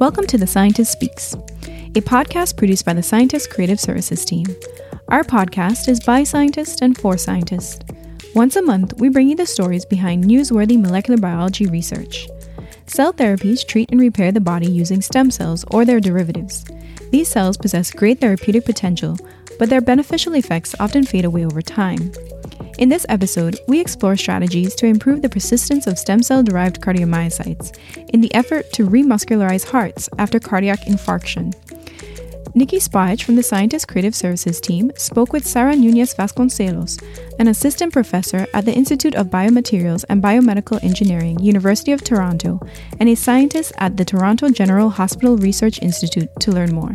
Welcome to The Scientist Speaks, a podcast produced by the Scientist Creative Services team. Our podcast is by scientists and for scientists. Once a month, we bring you the stories behind newsworthy molecular biology research. Cell therapies treat and repair the body using stem cells or their derivatives. These cells possess great therapeutic potential, but their beneficial effects often fade away over time. In this episode, we explore strategies to improve the persistence of stem cell derived cardiomyocytes in the effort to remuscularize hearts after cardiac infarction. Niki Spahich from the Scientist Creative Services team spoke with Sara Nunes Vasconcelos, an assistant professor at the Institute of Biomaterials and Biomedical Engineering, University of Toronto, and a scientist at the Toronto General Hospital Research Institute to learn more.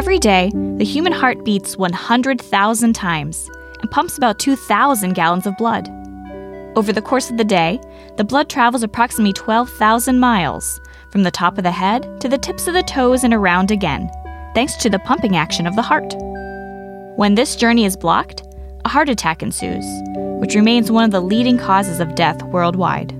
Every day, the human heart beats 100,000 times and pumps about 2,000 gallons of blood. Over the course of the day, the blood travels approximately 12,000 miles from the top of the head to the tips of the toes and around again, thanks to the pumping action of the heart. When this journey is blocked, a heart attack ensues, which remains one of the leading causes of death worldwide.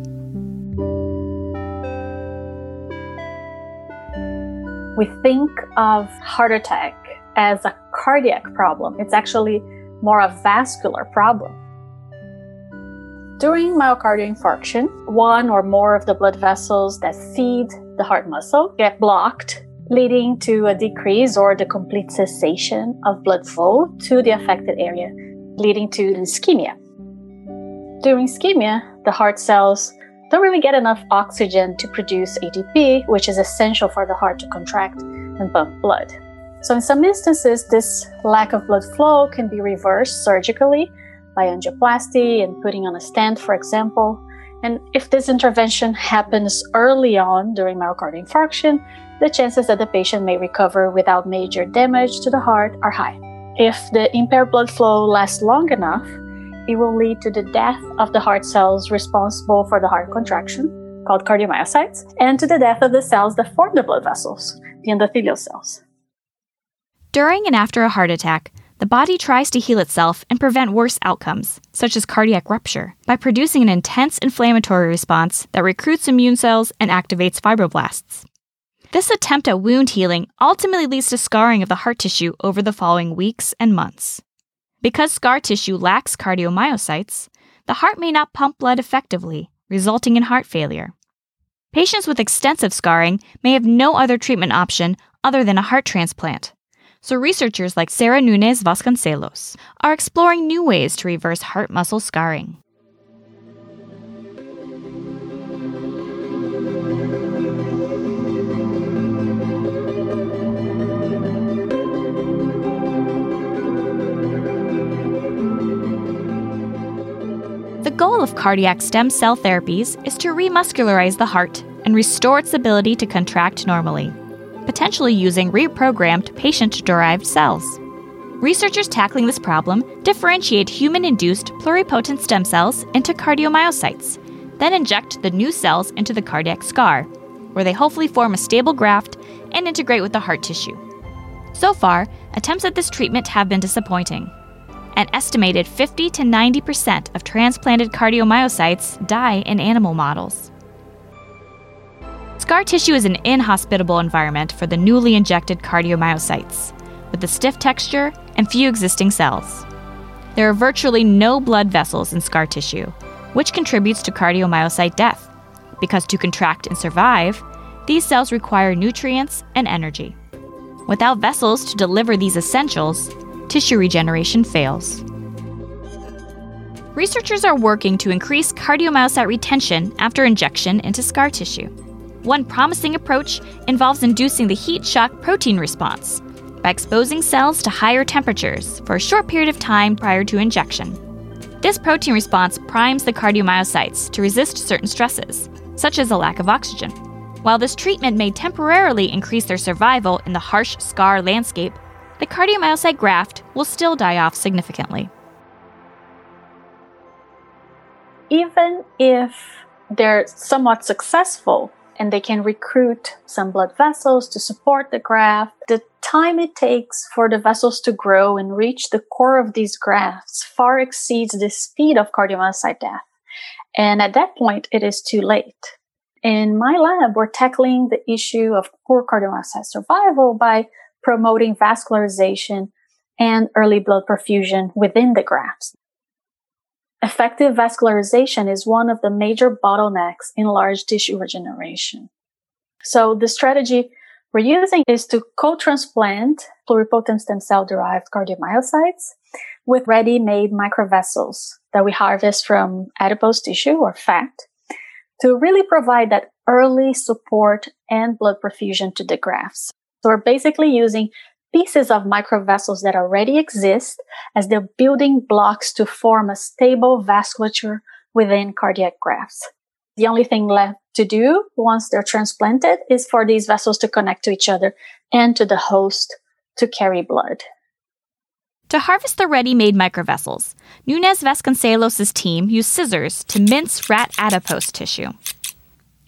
we think of heart attack as a cardiac problem. It's actually more a vascular problem. During myocardial infarction, one or more of the blood vessels that feed the heart muscle get blocked, leading to a decrease or the complete cessation of blood flow to the affected area, leading to ischemia. During ischemia, the heart cells don't really get enough oxygen to produce ATP, which is essential for the heart to contract and pump blood. So, in some instances, this lack of blood flow can be reversed surgically by angioplasty and putting on a stent, for example. And if this intervention happens early on during myocardial infarction, the chances that the patient may recover without major damage to the heart are high. If the impaired blood flow lasts long enough, it will lead to the death of the heart cells responsible for the heart contraction, called cardiomyocytes, and to the death of the cells that form the blood vessels, the endothelial cells. During and after a heart attack, the body tries to heal itself and prevent worse outcomes, such as cardiac rupture, by producing an intense inflammatory response that recruits immune cells and activates fibroblasts. This attempt at wound healing ultimately leads to scarring of the heart tissue over the following weeks and months. Because scar tissue lacks cardiomyocytes, the heart may not pump blood effectively, resulting in heart failure. Patients with extensive scarring may have no other treatment option other than a heart transplant. So, researchers like Sara Nunes Vasconcelos are exploring new ways to reverse heart muscle scarring. Goal of cardiac stem cell therapies is to remuscularize the heart and restore its ability to contract normally, potentially using reprogrammed patient derived cells. Researchers tackling this problem differentiate human induced pluripotent stem cells into cardiomyocytes, then inject the new cells into the cardiac scar, where they hopefully form a stable graft and integrate with the heart tissue. So far, attempts at this treatment have been disappointing. An estimated 50 to 90% of transplanted cardiomyocytes die in animal models. Scar tissue is an inhospitable environment for the newly injected cardiomyocytes, with a stiff texture and few existing cells. There are virtually no blood vessels in scar tissue, which contributes to cardiomyocyte death, because to contract and survive, these cells require nutrients and energy. Without vessels to deliver these essentials, tissue regeneration fails. Researchers are working to increase cardiomyocyte retention after injection into scar tissue. One promising approach involves inducing the heat shock protein response by exposing cells to higher temperatures for a short period of time prior to injection. This protein response primes the cardiomyocytes to resist certain stresses, such as a lack of oxygen. While this treatment may temporarily increase their survival in the harsh scar landscape, the cardiomyocyte graft will still die off significantly. Even if they're somewhat successful and they can recruit some blood vessels to support the graft. The time it takes for the vessels to grow and reach the core of these grafts far exceeds the speed of cardiomyocyte death. And at that point, it is too late. In my lab, we're tackling the issue of poor cardiomyocyte survival by promoting vascularization and early blood perfusion within the grafts. Effective vascularization is one of the major bottlenecks in large tissue regeneration. So the strategy we're using is to co-transplant pluripotent stem cell derived cardiomyocytes with ready-made microvessels that we harvest from adipose tissue or fat to really provide that early support and blood perfusion to the grafts. So we're basically using pieces of microvessels that already exist as the building blocks to form a stable vasculature within cardiac grafts. The only thing left to do once they're transplanted is for these vessels to connect to each other and to the host to carry blood. To harvest the ready made microvessels, Nunes Vasconcelos' team used scissors to mince rat adipose tissue.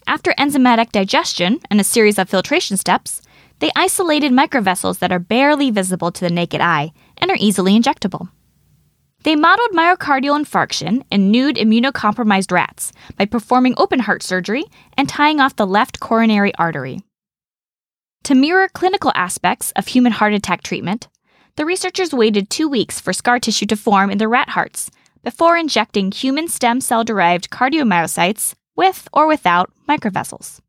After enzymatic digestion and a series of filtration steps, they isolated microvessels that are barely visible to the naked eye and are easily injectable. They modeled myocardial infarction in nude immunocompromised rats by performing open heart surgery and tying off the left coronary artery. To mirror clinical aspects of human heart attack treatment, the researchers waited two weeks for scar tissue to form in the rat hearts before injecting human stem cell derived cardiomyocytes with or without microvessels.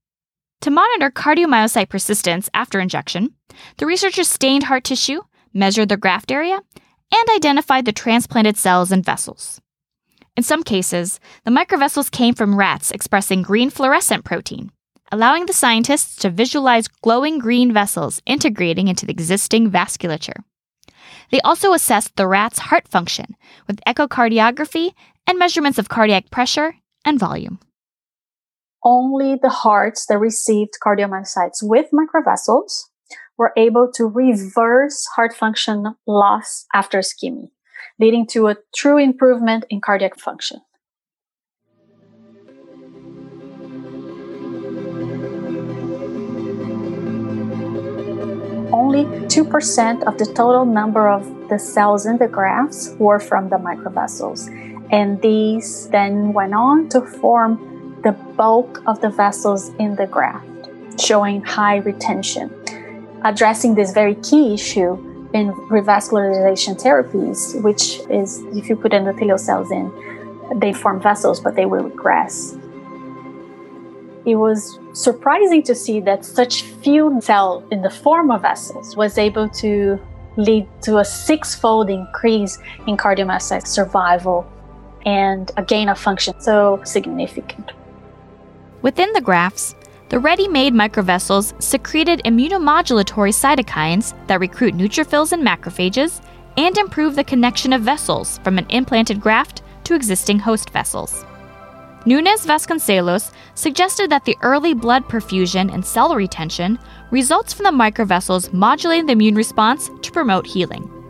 To monitor cardiomyocyte persistence after injection, the researchers stained heart tissue, measured the graft area, and identified the transplanted cells and vessels. In some cases, the microvessels came from rats expressing green fluorescent protein, allowing the scientists to visualize glowing green vessels integrating into the existing vasculature. They also assessed the rat's heart function with echocardiography and measurements of cardiac pressure and volume only the hearts that received cardiomyocytes with microvessels were able to reverse heart function loss after ischemia, leading to a true improvement in cardiac function. Only 2% of the total number of the cells in the grafts were from the microvessels, and these then went on to form the bulk of the vessels in the graft, showing high retention. Addressing this very key issue in revascularization therapies, which is if you put endothelial cells in, they form vessels, but they will regress. It was surprising to see that such few cells in the form of vessels was able to lead to a six-fold increase in cardiomyocyte survival and a gain of function so significant. Within the grafts, the ready made microvessels secreted immunomodulatory cytokines that recruit neutrophils and macrophages and improve the connection of vessels from an implanted graft to existing host vessels. Nunes Vasconcelos suggested that the early blood perfusion and cell retention results from the microvessels modulating the immune response to promote healing.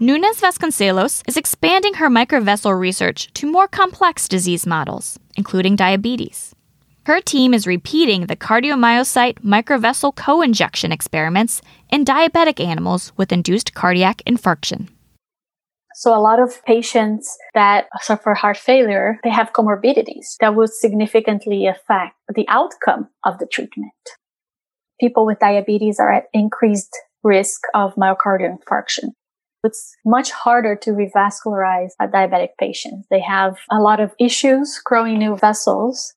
Nunes Vasconcelos is expanding her microvessel research to more complex disease models, including diabetes. Her team is repeating the cardiomyocyte microvessel co injection experiments in diabetic animals with induced cardiac infarction. So a lot of patients that suffer heart failure, they have comorbidities that would significantly affect the outcome of the treatment. People with diabetes are at increased risk of myocardial infarction. It's much harder to revascularize a diabetic patient. They have a lot of issues growing new vessels.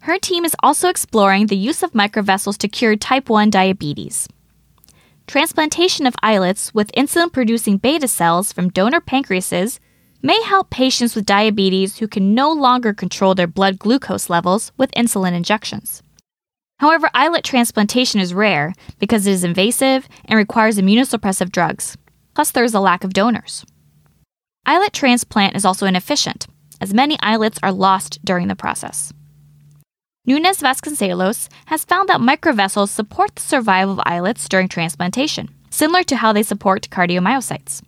Her team is also exploring the use of microvessels to cure type 1 diabetes. Transplantation of islets with insulin producing beta cells from donor pancreases may help patients with diabetes who can no longer control their blood glucose levels with insulin injections. However, islet transplantation is rare because it is invasive and requires immunosuppressive drugs plus there is a lack of donors. Islet transplant is also inefficient, as many islets are lost during the process. Nunes Vasconcelos has found that microvessels support the survival of islets during transplantation, similar to how they support cardiomyocytes.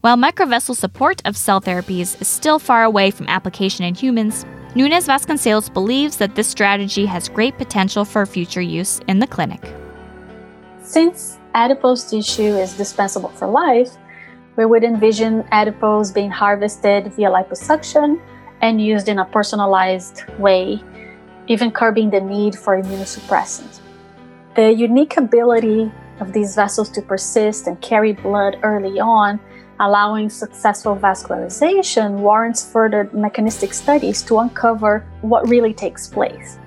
While microvessel support of cell therapies is still far away from application in humans, Nunes Vasconcelos believes that this strategy has great potential for future use in the clinic. Since adipose tissue is dispensable for life, we would envision adipose being harvested via liposuction and used in a personalized way, even curbing the need for immunosuppressants. The unique ability of these vessels to persist and carry blood early on, allowing successful vascularization, warrants further mechanistic studies to uncover what really takes place.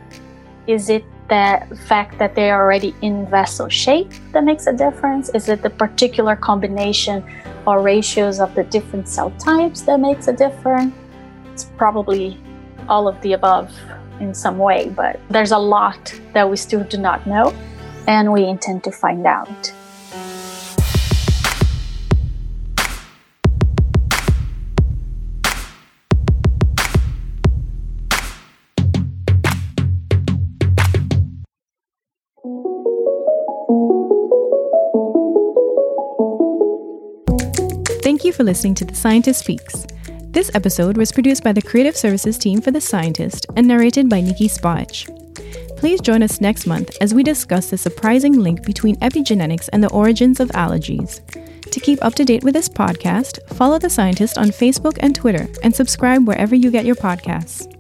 Is it the fact that they are already in vessel shape that makes a difference? Is it the particular combination or ratios of the different cell types that makes a difference? It's probably all of the above in some way, but there's a lot that we still do not know, and we intend to find out. For listening to The Scientist Speaks. This episode was produced by the Creative Services team for The Scientist and narrated by Niki Spahich. Please join us next month as we discuss the surprising link between epigenetics and the origins of allergies. To keep up to date with this podcast, follow The Scientist on Facebook and Twitter and subscribe wherever you get your podcasts.